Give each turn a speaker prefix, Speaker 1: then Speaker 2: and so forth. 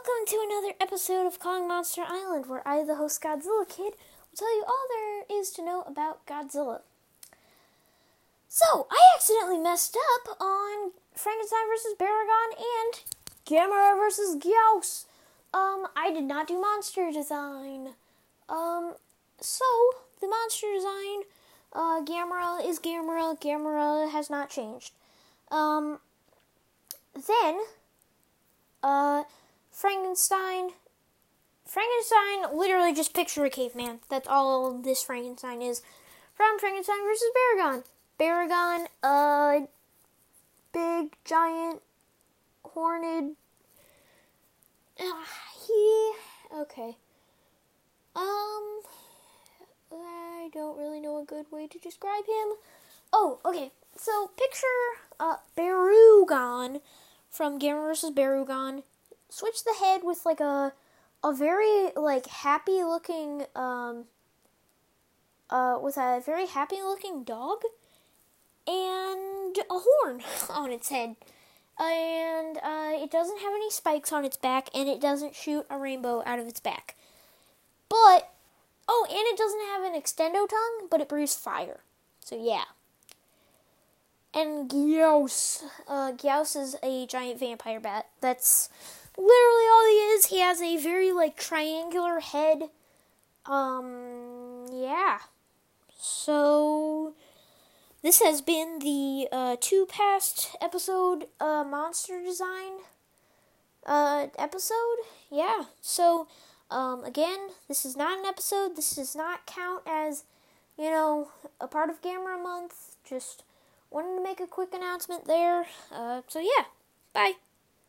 Speaker 1: Welcome to another episode of Calling Monster Island, where I, the host Godzilla Kid, will tell you all there is to know about Godzilla. So, I accidentally messed up on Frankenstein versus Baragon and Gamera versus Gyaos. Um, I did not do monster design. Um, so, the monster design, uh, Gamera is Gamera. Gamera has not changed. Um, then, Frankenstein. Frankenstein, literally just picture a caveman. That's all this Frankenstein is. From Frankenstein versus Baragon. Baragon, uh, big, giant, horned. Uh, he. Okay. Um. I don't really know a good way to describe him. Oh, okay. So picture uh Barugon from Gamera vs. Barugon. Switch the head with like a a very like happy looking um uh with a very happy looking dog and a horn on its head. And uh, it doesn't have any spikes on its back, and it doesn't shoot a rainbow out of its back. But oh, and it doesn't have an extendo tongue, but it breathes fire. So yeah. And Gyaos, uh, Gyaos is a giant vampire bat. That's literally all he is. He has a very like triangular head. Um, yeah. So this has been the uh, two past episode uh, monster design uh, episode. Yeah. So um, again, this is not an episode. This does not count as you know a part of Gamera Month. Just wanted to make a quick announcement there. Uh, so yeah. Bye.